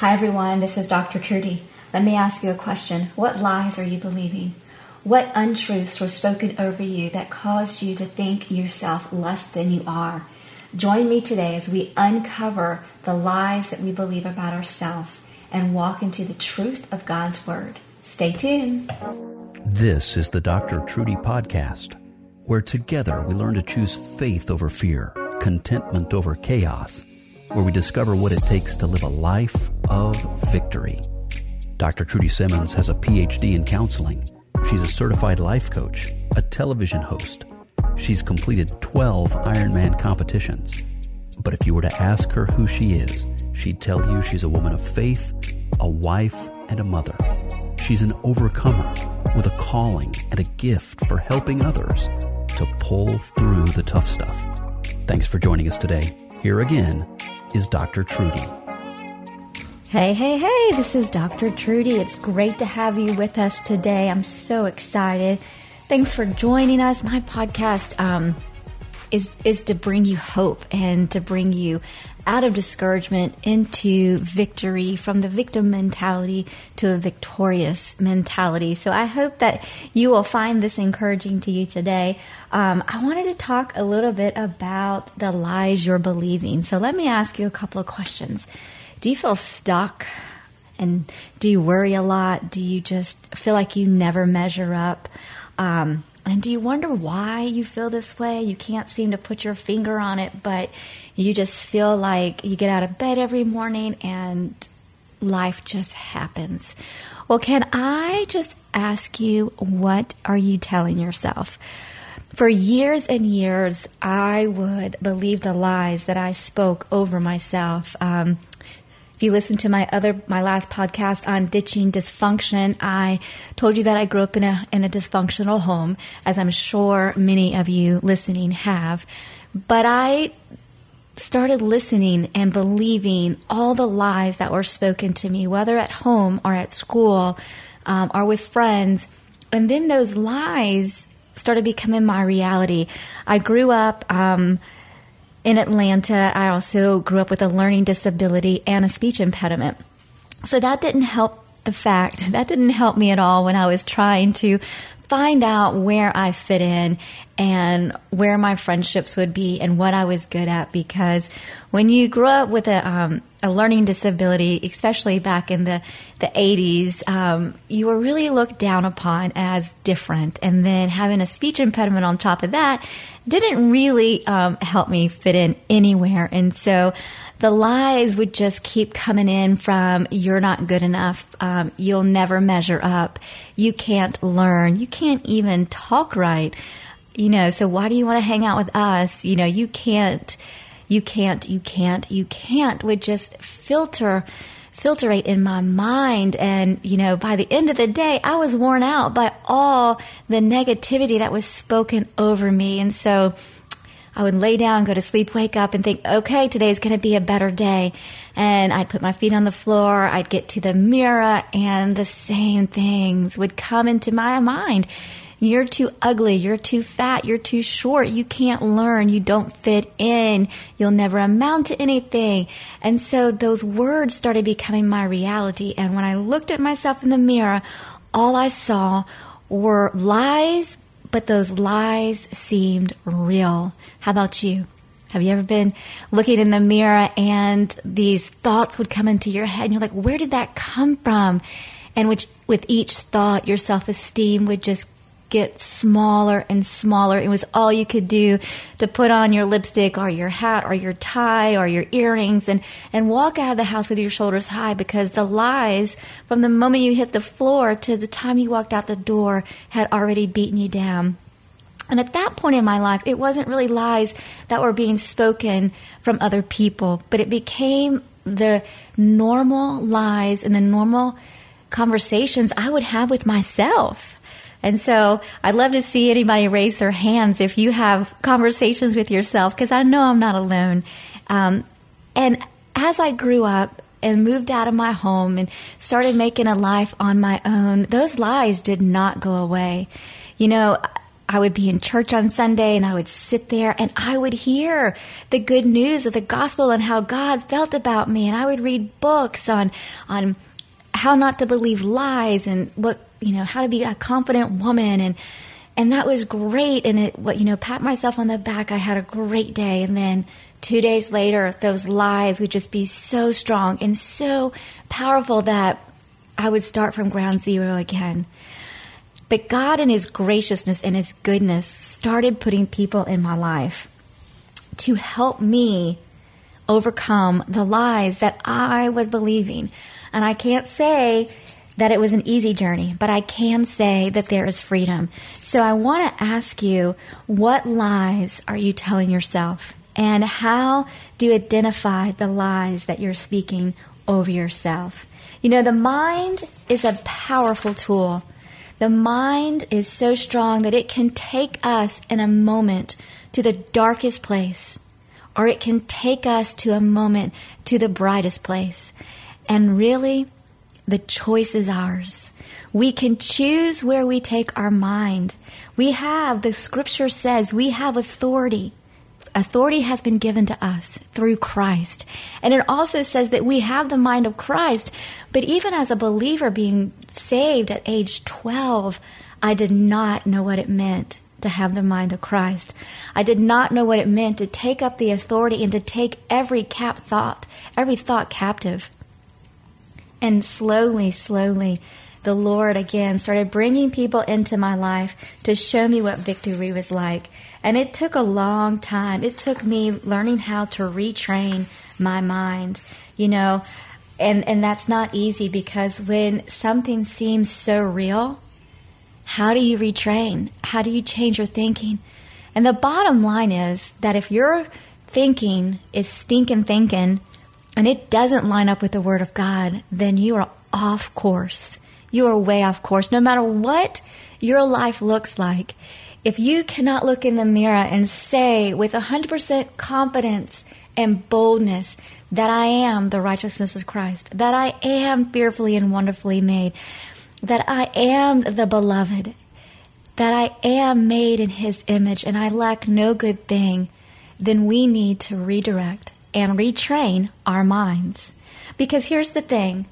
Hi, everyone. This is Dr. Trudy. Let me ask you a question. What lies are you believing? What untruths were spoken over you that caused you to think yourself less than you are? Join me today as we uncover the lies that we believe about ourselves and walk into the truth of God's Word. Stay tuned. This is the Dr. Trudy Podcast, where together we learn to choose faith over fear, contentment over chaos where we discover what it takes to live a life of victory. Dr. Trudy Simmons has a PhD in counseling. She's a certified life coach, a television host. She's completed 12 Ironman competitions. But if you were to ask her who she is, she'd tell you she's a woman of faith, a wife, and a mother. She's an overcomer with a calling and a gift for helping others to pull through the tough stuff. Thanks for joining us today. Here again is Dr. Trudy. Hey, hey, hey, this is Dr. Trudy. It's great to have you with us today. I'm so excited. Thanks for joining us. My podcast um, is, is to bring you hope and to bring you out of discouragement into victory, from the victim mentality to a victorious mentality. So I hope that you will find this encouraging to you today. Um, I wanted to talk a little bit about the lies you're believing. So let me ask you a couple of questions. Do you feel stuck? And do you worry a lot? Do you just feel like you never measure up? Um, and do you wonder why you feel this way? You can't seem to put your finger on it, but you just feel like you get out of bed every morning and life just happens. Well, can I just ask you, what are you telling yourself? For years and years, I would believe the lies that I spoke over myself. Um, if you listen to my other my last podcast on ditching dysfunction, I told you that I grew up in a in a dysfunctional home, as I'm sure many of you listening have. But I started listening and believing all the lies that were spoken to me, whether at home or at school um, or with friends. And then those lies started becoming my reality. I grew up. Um, in Atlanta, I also grew up with a learning disability and a speech impediment. So that didn't help the fact, that didn't help me at all when I was trying to find out where I fit in and where my friendships would be and what I was good at. Because when you grow up with a, um, a learning disability, especially back in the, the 80s, um, you were really looked down upon as different. And then having a speech impediment on top of that didn't really um, help me fit in anywhere. And so the lies would just keep coming in from you're not good enough, um, you'll never measure up, you can't learn, you can't even talk right. You know, so why do you want to hang out with us? You know, you can't, you can't, you can't, you can't would just filter filterate in my mind. And, you know, by the end of the day, I was worn out by all the negativity that was spoken over me. And so I would lay down, go to sleep, wake up, and think, okay, today's going to be a better day. And I'd put my feet on the floor, I'd get to the mirror, and the same things would come into my mind. You're too ugly. You're too fat. You're too short. You can't learn. You don't fit in. You'll never amount to anything. And so those words started becoming my reality. And when I looked at myself in the mirror, all I saw were lies but those lies seemed real. How about you? Have you ever been looking in the mirror and these thoughts would come into your head and you're like, where did that come from? And which, with each thought, your self esteem would just get smaller and smaller. It was all you could do to put on your lipstick or your hat or your tie or your earrings and, and walk out of the house with your shoulders high because the lies from the moment you hit the floor to the time you walked out the door had already beaten you down. And at that point in my life, it wasn't really lies that were being spoken from other people, but it became the normal lies and the normal conversations I would have with myself. And so I'd love to see anybody raise their hands if you have conversations with yourself, because I know I'm not alone. Um, and as I grew up and moved out of my home and started making a life on my own, those lies did not go away. You know, I would be in church on Sunday and I would sit there and I would hear the good news of the gospel and how God felt about me. And I would read books on, on how not to believe lies and what, you know, how to be a confident woman. And, and that was great. And it, what, you know, pat myself on the back. I had a great day. And then two days later, those lies would just be so strong and so powerful that I would start from ground zero again. But God, in His graciousness and His goodness, started putting people in my life to help me overcome the lies that I was believing. And I can't say that it was an easy journey, but I can say that there is freedom. So I want to ask you what lies are you telling yourself? And how do you identify the lies that you're speaking over yourself? You know, the mind is a powerful tool the mind is so strong that it can take us in a moment to the darkest place, or it can take us to a moment to the brightest place. And really, the choice is ours. We can choose where we take our mind. We have, the scripture says, we have authority authority has been given to us through Christ. And it also says that we have the mind of Christ. But even as a believer being saved at age 12, I did not know what it meant to have the mind of Christ. I did not know what it meant to take up the authority and to take every cap thought, every thought captive. And slowly, slowly, the Lord again started bringing people into my life to show me what victory was like. And it took a long time. It took me learning how to retrain my mind, you know, and, and that's not easy because when something seems so real, how do you retrain? How do you change your thinking? And the bottom line is that if your thinking is stinking thinking and it doesn't line up with the Word of God, then you are off course. You are way off course. No matter what your life looks like, if you cannot look in the mirror and say with 100% confidence and boldness that I am the righteousness of Christ, that I am fearfully and wonderfully made, that I am the beloved, that I am made in his image and I lack no good thing, then we need to redirect and retrain our minds. Because here's the thing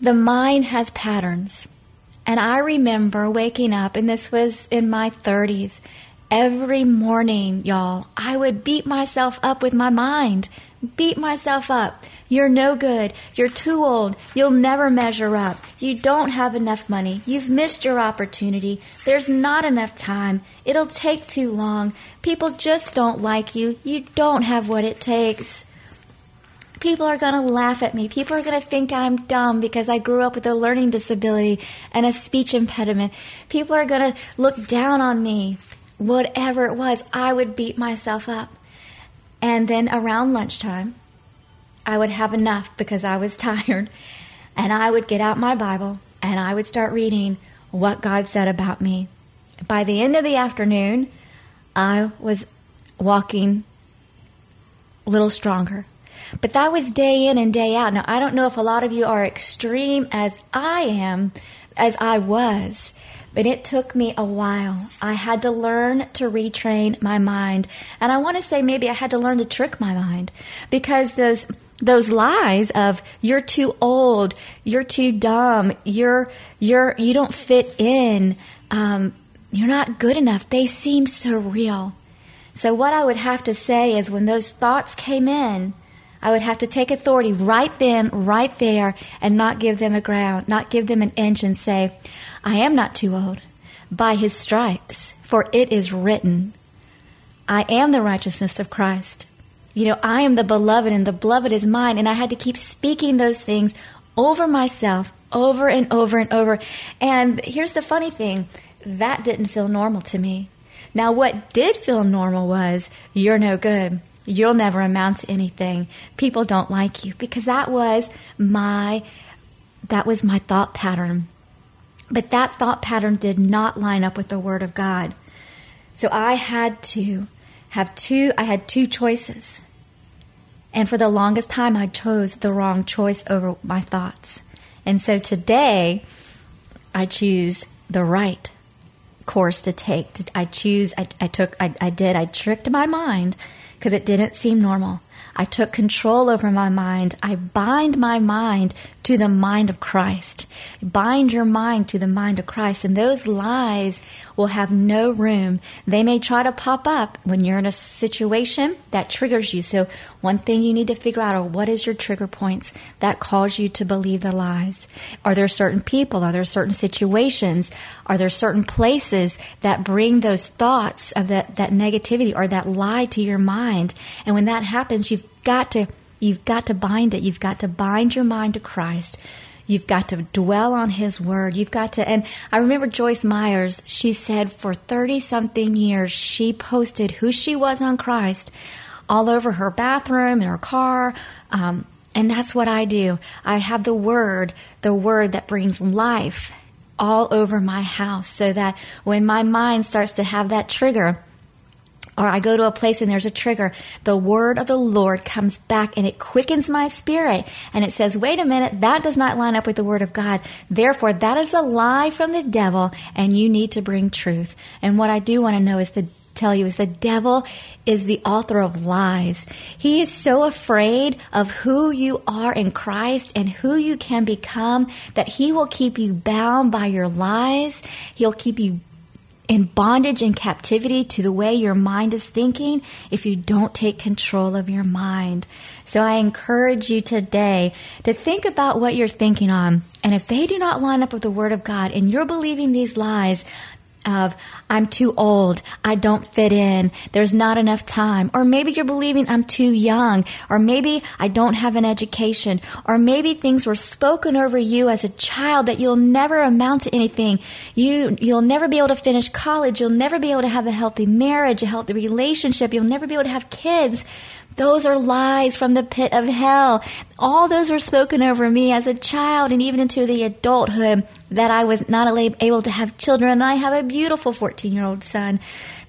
the mind has patterns. And I remember waking up, and this was in my 30s. Every morning, y'all, I would beat myself up with my mind. Beat myself up. You're no good. You're too old. You'll never measure up. You don't have enough money. You've missed your opportunity. There's not enough time. It'll take too long. People just don't like you. You don't have what it takes. People are going to laugh at me. People are going to think I'm dumb because I grew up with a learning disability and a speech impediment. People are going to look down on me. Whatever it was, I would beat myself up. And then around lunchtime, I would have enough because I was tired. And I would get out my Bible and I would start reading what God said about me. By the end of the afternoon, I was walking a little stronger. But that was day in and day out. Now, I don't know if a lot of you are extreme as I am, as I was, but it took me a while. I had to learn to retrain my mind. And I want to say maybe I had to learn to trick my mind because those those lies of you're too old, you're too dumb, you're you're you don't fit in, um, you're not good enough. They seem so real. So what I would have to say is when those thoughts came in, I would have to take authority right then, right there, and not give them a ground, not give them an inch and say, I am not too old. By his stripes, for it is written, I am the righteousness of Christ. You know, I am the beloved, and the beloved is mine. And I had to keep speaking those things over myself over and over and over. And here's the funny thing that didn't feel normal to me. Now, what did feel normal was, you're no good You'll never amount to anything. People don't like you because that was my that was my thought pattern. But that thought pattern did not line up with the word of God. So I had to have two I had two choices. And for the longest time I chose the wrong choice over my thoughts. And so today I choose the right course to take. I choose I, I took I, I did I tricked my mind because it didn't seem normal. I took control over my mind. I bind my mind to the mind of Christ. Bind your mind to the mind of Christ, and those lies will have no room. They may try to pop up when you're in a situation that triggers you. So, one thing you need to figure out are what is your trigger points that cause you to believe the lies? Are there certain people? Are there certain situations? Are there certain places that bring those thoughts of that, that negativity or that lie to your mind? And when that happens, you've got to You've got to bind it. You've got to bind your mind to Christ. You've got to dwell on His Word. You've got to, and I remember Joyce Meyers, she said for 30 something years, she posted who she was on Christ all over her bathroom, in her car. Um, and that's what I do. I have the Word, the Word that brings life all over my house so that when my mind starts to have that trigger, or I go to a place and there's a trigger, the word of the Lord comes back and it quickens my spirit. And it says, wait a minute, that does not line up with the word of God. Therefore, that is a lie from the devil and you need to bring truth. And what I do want to know is the tell you is the devil is the author of lies. He is so afraid of who you are in Christ and who you can become that he will keep you bound by your lies. He'll keep you in bondage and captivity to the way your mind is thinking if you don't take control of your mind. So I encourage you today to think about what you're thinking on. And if they do not line up with the Word of God and you're believing these lies, of I'm too old, I don't fit in, there's not enough time, or maybe you're believing I'm too young, or maybe I don't have an education, or maybe things were spoken over you as a child that you'll never amount to anything. You you'll never be able to finish college, you'll never be able to have a healthy marriage, a healthy relationship, you'll never be able to have kids. Those are lies from the pit of hell. All those were spoken over me as a child and even into the adulthood that I was not able to have children. And I have a beautiful 14 year old son.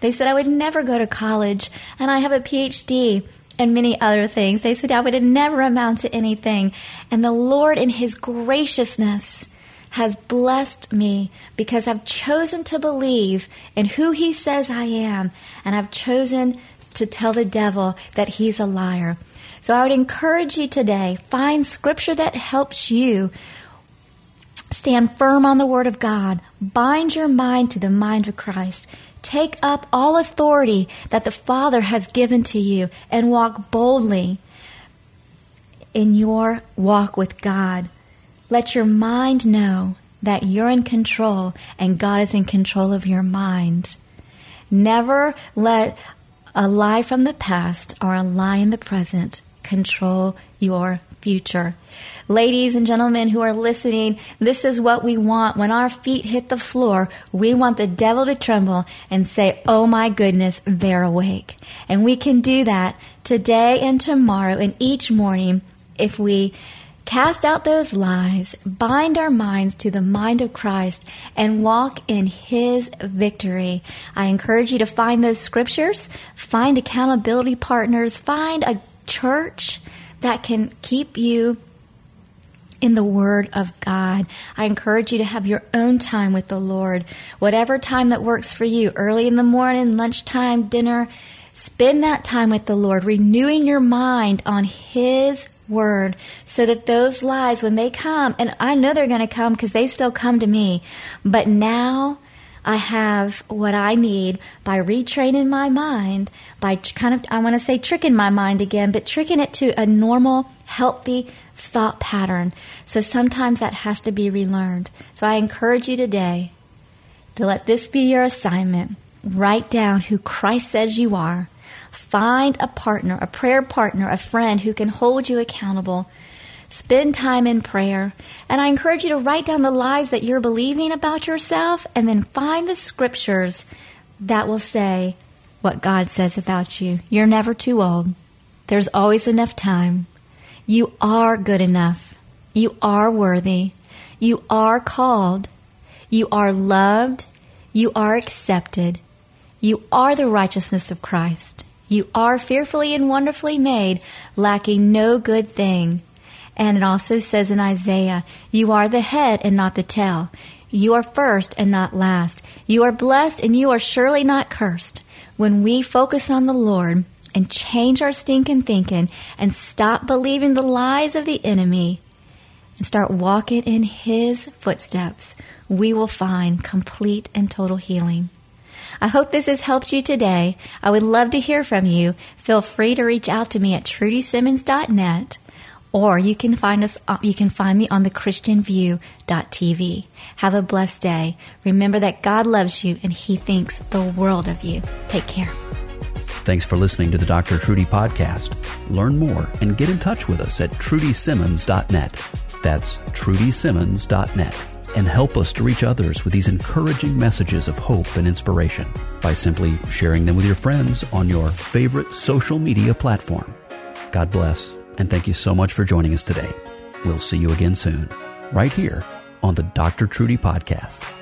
They said I would never go to college and I have a PhD and many other things. They said I would never amount to anything. And the Lord, in His graciousness, has blessed me because I've chosen to believe in who He says I am, and I've chosen to tell the devil that he's a liar. So I would encourage you today, find scripture that helps you stand firm on the word of God, bind your mind to the mind of Christ. Take up all authority that the Father has given to you and walk boldly in your walk with God. Let your mind know that you're in control and God is in control of your mind. Never let a lie from the past or a lie in the present control your future. Ladies and gentlemen who are listening, this is what we want. When our feet hit the floor, we want the devil to tremble and say, Oh my goodness, they're awake. And we can do that today and tomorrow and each morning if we Cast out those lies, bind our minds to the mind of Christ, and walk in His victory. I encourage you to find those scriptures, find accountability partners, find a church that can keep you in the Word of God. I encourage you to have your own time with the Lord. Whatever time that works for you, early in the morning, lunchtime, dinner, spend that time with the Lord, renewing your mind on His word so that those lies, when they come, and I know they're going to come because they still come to me, but now I have what I need by retraining my mind, by kind of, I want to say tricking my mind again, but tricking it to a normal, healthy thought pattern. So sometimes that has to be relearned. So I encourage you today to let this be your assignment. Write down who Christ says you are Find a partner, a prayer partner, a friend who can hold you accountable. Spend time in prayer. And I encourage you to write down the lies that you're believing about yourself and then find the scriptures that will say what God says about you. You're never too old. There's always enough time. You are good enough. You are worthy. You are called. You are loved. You are accepted. You are the righteousness of Christ. You are fearfully and wonderfully made, lacking no good thing. And it also says in Isaiah, You are the head and not the tail. You are first and not last. You are blessed and you are surely not cursed. When we focus on the Lord and change our stinking thinking and stop believing the lies of the enemy and start walking in His footsteps, we will find complete and total healing. I hope this has helped you today. I would love to hear from you. Feel free to reach out to me at trudysimmons.net or you can find us uh, you can find me on the christianview.tv have a blessed day. Remember that god loves you and he thinks the world of you. Take care. Thanks for listening to the dr trudy podcast. Learn more and get in touch with us at trudysimmons.net that's trudysimmons.net and help us to reach others with these encouraging messages of hope and inspiration by simply sharing them with your friends on your favorite social media platform god bless and thank you so much for joining us today. We'll see you again soon, right here on the Dr. Trudy Podcast.